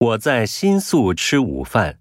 我在新宿吃午饭。